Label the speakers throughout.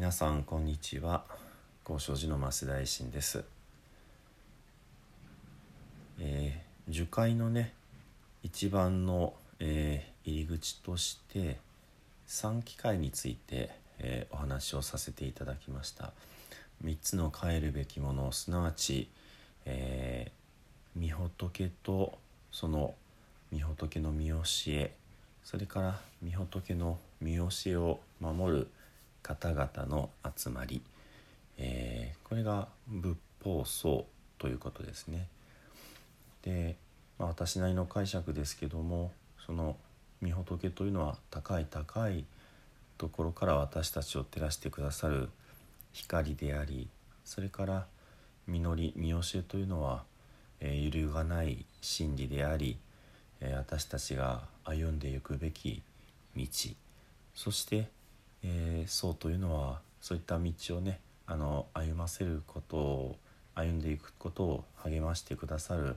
Speaker 1: 皆さんこんにちは。高尚寺の増大臣です、えー、樹海のね一番の、えー入り口として三機会について、えーお話をさせていただきました。3つの帰るべきものすなわち、えー、御仏とその御仏の見教えそれから御仏の見教えを守る方々の集まり、えーこれが仏法僧ということですね。で、まあ、私なりの解釈ですけどもその御仏というのは高い高いところから私たちを照らしてくださる光でありそれから実り見教えというのは、えー揺るがない真理であり、えー私たちが歩んでいくべき道そして、えー僧というのはそういった道をねあの歩ませることを歩んでいくことを励ましてくださる、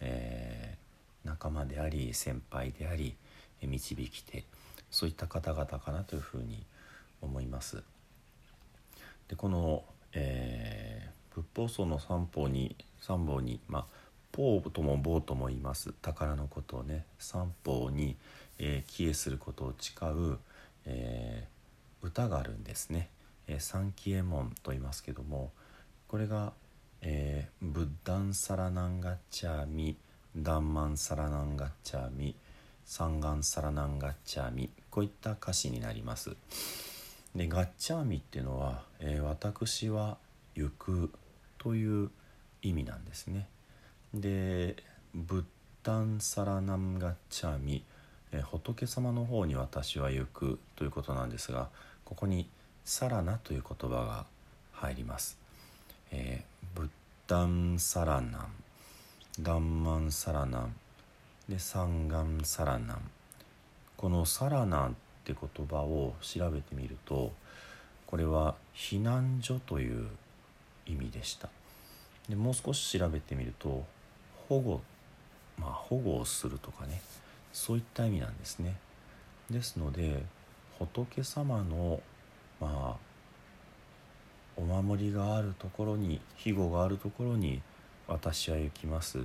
Speaker 1: えー仲間であり先輩であり導き手そういった方々かなというふうに思います。でこの、えー仏法僧の三法に三法にまあ法とも法とも言います宝のことをね三法に、えー帰依することを誓う、歌があるんですね、えー三帰依門と言いますけどもこれが、えー、ブッダンサラナンガッチャーミダンマンサラナンガッチャーミサンガンサラナンガッチャーミこういった歌詞になります。でガッチャーミっていうのは、えー私は行くという意味なんですね。でブッダンサラナンガッチャーミ、えー仏様の方に私は行くということなんですがここにサラナという言葉が入ります。えーブッダンサラナンダンマンサラナンでサンガンサラナンこのサラナンって言葉を調べてみるとこれは避難所という意味でした。でもう少し調べてみると保護まあ保護をするとかねそういった意味なんですね。ですので仏様のまあお守りがあるところに庇護があるところに私は行きます。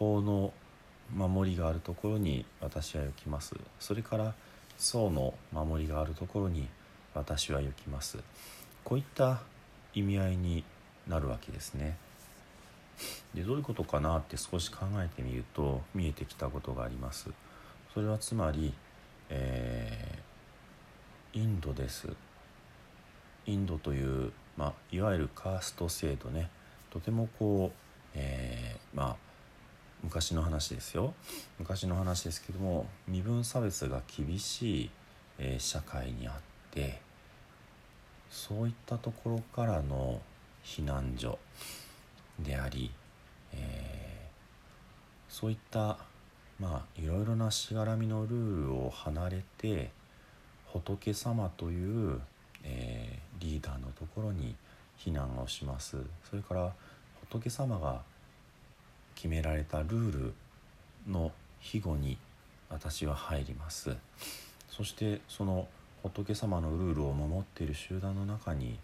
Speaker 1: 法の守りがあるところに私は行きます。それから僧の守りがあるところに私は行きます。こういった意味合いになるわけですね。でどういうことかなって少し考えてみると見えてきたことがあります。それはつまり、えーインドです。インドという、まあ、いわゆるカースト制度ね。とてもこう、えーまあ昔の話ですよ。昔の話ですけども身分差別が厳しい、えー社会にあってそういったところからの避難所であり、えーそういったまあいろいろなしがらみのルールを離れて仏様という、えーリーダーのところに避難をします。それから仏様が決められたルールの庇護に私は入ります。そしてその仏様のルールを守っている集団の中に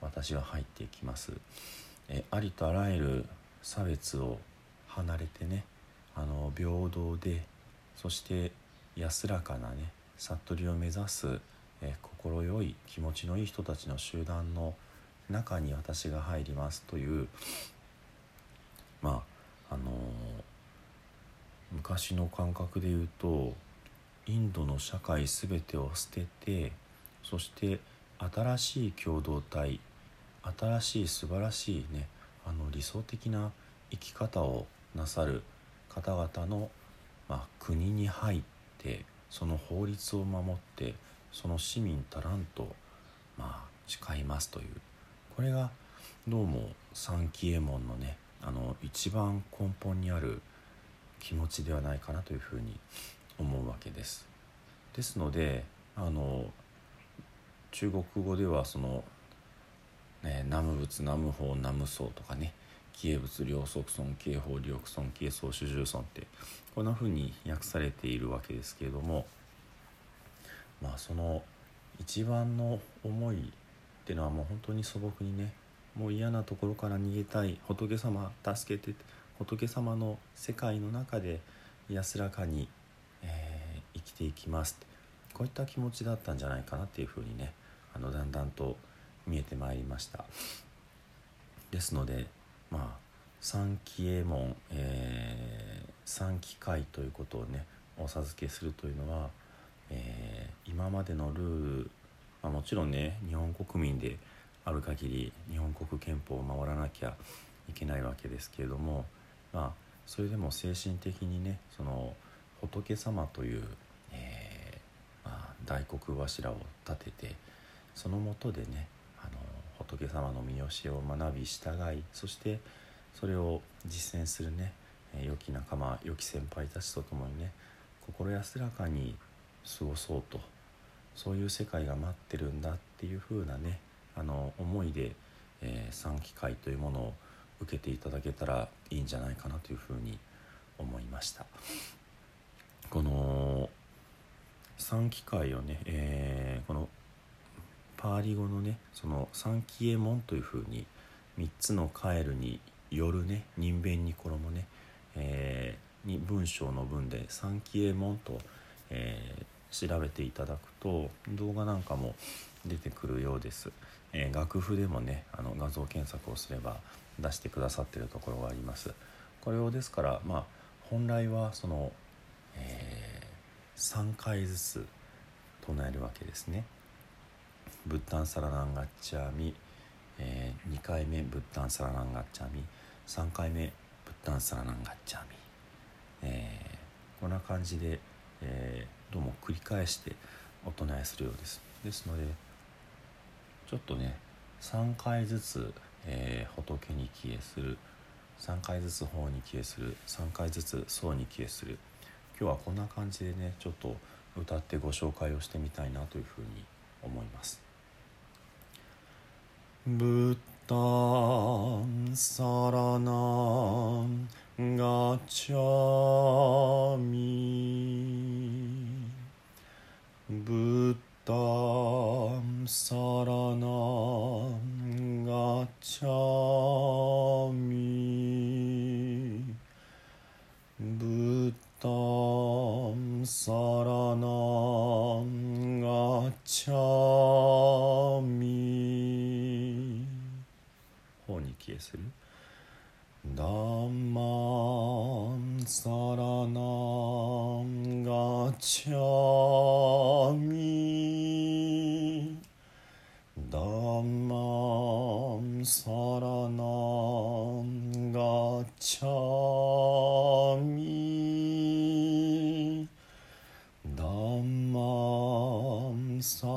Speaker 1: 私は入っていきます。えありとあらゆる差別を離れてねあの平等でそして安らかなね悟りを目指す、えー心よい気持ちのいい人たちの集団の中に私が入りますというまああのー昔の感覚で言うとインドの社会全てを捨ててそして新しい共同体新しい素晴らしいねあの理想的な生き方をなさる方々の、まあ、国に入ってその法律を守ってその市民たらんと、まあ、誓いますというこれがどうも三貴右衛門のねあの一番根本にある気持ちではないかなというふうに思うわけです。ですのであの中国語ではその、ね、南無仏南無法南無僧とかね帰依仏両即尊敬法両尊敬僧主従尊ってこんなふうに訳されているわけですけれどもまあその一番の思いっていうのはもう本当に素朴にねもう嫌なところから逃げたい仏様助けて仏様の世界の中で安らかに、えー、生きていきます。こういった気持ちだったんじゃないかなっていうふうにねあのだんだんと見えてまいりました。ですのでまあ三期右衛門、えー、三期会ということをねお授けするというのは、えー、今までのルール、まあ、もちろんね日本国民である限り日本国憲法を守らなきゃいけないわけですけれどもまあそれでも精神的にねその仏様という、えー、まあ、大黒柱を立ててそのもとでねあの仏様の見教えを学び従いそしてそれを実践するね良き仲間良き先輩たちと共にね心安らかに過ごそうと。そういう世界が待ってるんだっていう風なねあの思いで、えー、3機会というものを受けていただけたらいいんじゃないかなというふうに思いました。この3機会をね、えー、このパーリ語のねその三期右衛門というふうに3つのカエルによるね人弁に衣ね、えー、に文章の文で三期右衛門と、えー、調べていただくと動画なんかも出てくるようです。えー、楽譜でもねあの画像検索をすれば出してくださってるところがあります。これをですからまあ本来はその、えー、3回ずつ唱えるわけですね。ブッダンサラナンガッチャーミ、えー、2回目ブッダンサラナンガッチャーミ3回目ブッダンサラナンガッチャーミ、えー、こんな感じで、えー、どうも繰り返してお唱えするようです。ですのでちょっとね3回ずつ、えー、仏に帰依する3回ずつ法に帰依する3回ずつ僧に帰依する今日はこんな感じでねちょっと歌ってご紹介をしてみたいなというふうに思います。ブッダンサラナンガチャミブッダンサラナガチャサラナガチャミ。ダンマンサラナガチャミ。ダマンサラ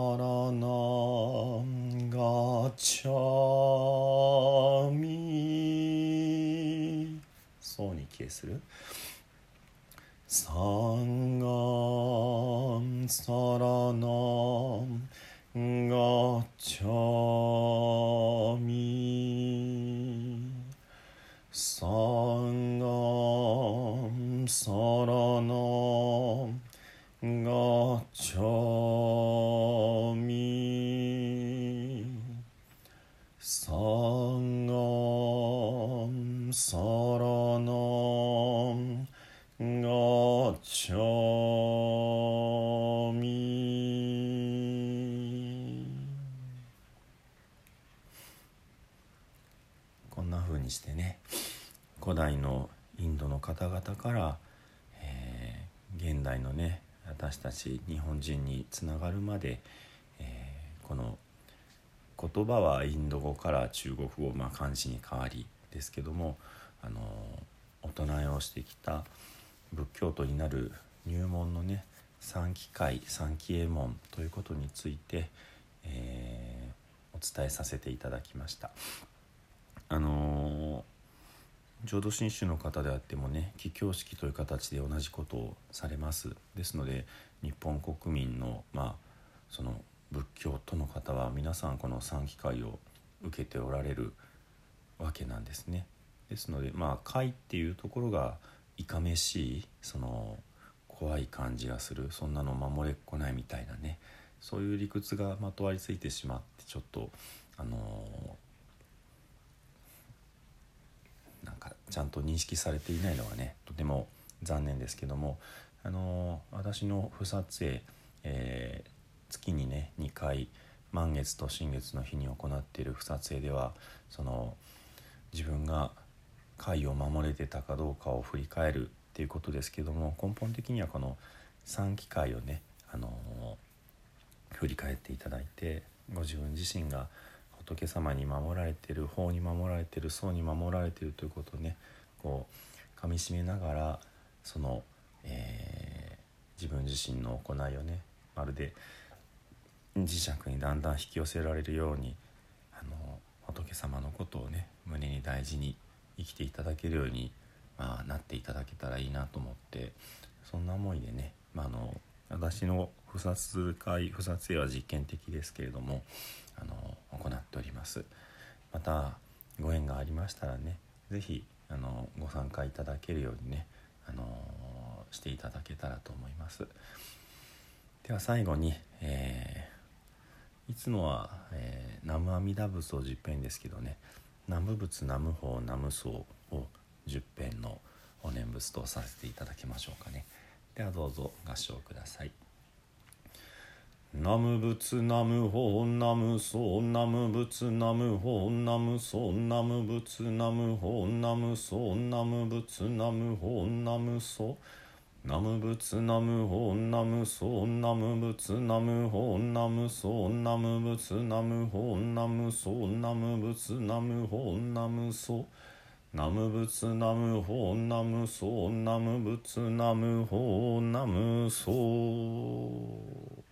Speaker 1: そうに消えする？サンガンサラナンガチャミサンガンサラナンガチャミこんな風にしてね古代のインドの方々から、えー現代のね私たち日本人につながるまで、えーこの言葉はインド語から中国語、まあ、漢字に変わりですけどもあのお唱えをしてきた仏教徒になる入門のね三機会三期右衛門ということについて、えーお伝えさせていただきました。あの浄土真宗の方であってもね帰教式という形で同じことをされます。ですので日本国民のまあその仏教徒の方は皆さんこの三機会を受けておられるわけなんですね。ですのでまあ会っていうところがいかめしいその怖い感じがするそんなの守れっこないみたいなね、そういう理屈がまとわりついてしまってちょっとあのなんかちゃんと認識されていないのはねとても残念ですけどもあの私の不撮影、えー、月にね2回満月と新月の日に行っている不撮影ではその自分が会を守れてたかどうかを振り返るっていうことですけども根本的にはこの3機会をね、あの振り返っていただいてご自分自身が仏様に守られてる法に守られてる僧に守られてるということをねこうかみしめながらその、えー、自分自身の行いをねまるで磁石にだんだん引き寄せられるようにあの仏様のことをね胸に大事に生きていただけるように、まあ、なっていただけたらいいなと思ってそんな思いでね、まあ、の私の不殺会不殺絵は実験的ですけれどもあのております。またご縁がありましたらね是非あのご参加いただけるようにねあのしていただけたらと思います。では最後に、えー、いつもは、えー、南無阿弥陀仏を10編ですけどね南無仏南無法南無僧を10編のお念仏とさせていただきましょうかね。ではどうぞ合唱ください。ナム仏ナム法ナムソナム仏ナム法ナムソナム仏ナム法ナムソナム仏ナム法ナムソナム仏ナム法ナムソナム仏ナム法ナムソナム仏ナム法ナムソナム仏ナム法ナムソナム仏ナム法ナムソナム仏ナム法ナムソ